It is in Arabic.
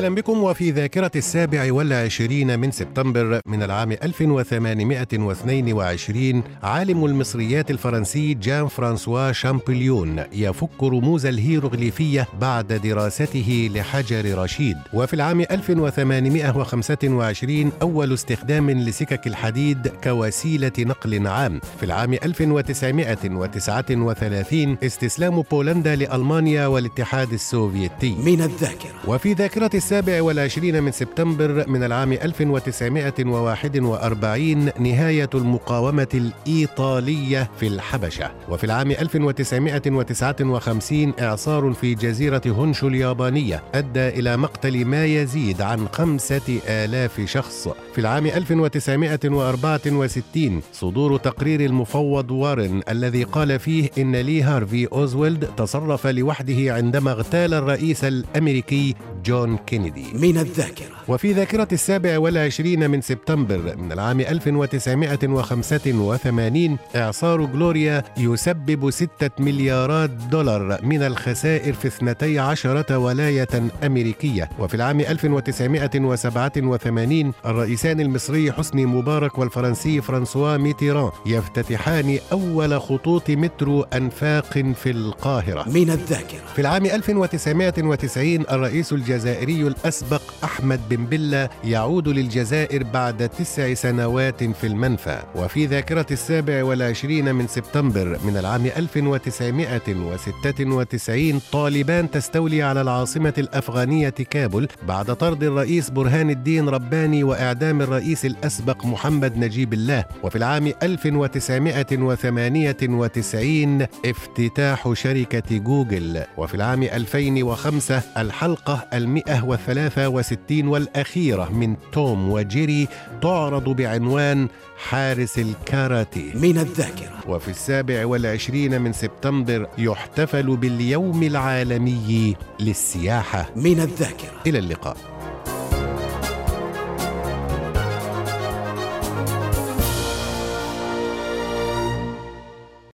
أهلا بكم وفي ذاكرة السابع والعشرين من سبتمبر من العام 1822 عالم المصريات الفرنسي جان فرانسوا شامبليون يفك رموز الهيروغليفية بعد دراسته لحجر رشيد. وفي العام 1825 أول استخدام لسكك الحديد كوسيلة نقل عام. في العام 1939 استسلام بولندا لألمانيا والاتحاد السوفيتي. من الذاكرة. وفي ذاكرة السابع والعشرين من سبتمبر من العام 1941 نهاية المقاومة الإيطالية في الحبشة. وفي العام 1959 إعصار في جزيرة هونشو اليابانية أدى إلى مقتل ما يزيد عن خمسة آلاف شخص. في العام 1964 صدور تقرير المفوض وارن الذي قال فيه إن لي هارفي أوزويلد تصرف لوحده عندما اغتال الرئيس الأمريكي جون كينيدي. من الذاكرة. وفي ذاكرة السابع والعشرين من سبتمبر من العام 1985 إعصار جلوريا يسبب ستة مليارات دولار من الخسائر في اثنتي عشرة ولاية أمريكية. وفي العام 1987 الرئيسان المصري حسني مبارك والفرنسي فرانسوا ميتيران يفتتحان أول خطوط مترو أنفاق في القاهرة. من الذاكرة. في العام 1990 الرئيس الجزائري الأسبق أحمد بن بلة يعود للجزائر بعد تسع سنوات في المنفى وفي ذاكرة السابع والعشرين من سبتمبر من العام 1996 طالبان تستولي على العاصمة الأفغانية كابول بعد طرد الرئيس برهان الدين رباني وإعدام الرئيس الأسبق محمد نجيب الله وفي العام 1998 افتتاح شركة جوجل وفي العام 2005 الحلقة المئة والثلاثة وستين والأخيرة من توم وجيري تعرض بعنوان حارس الكاراتيه. من الذاكرة. وفي السابع والعشرين من سبتمبر يحتفل باليوم العالمي للسياحة. من الذاكرة. إلى اللقاء.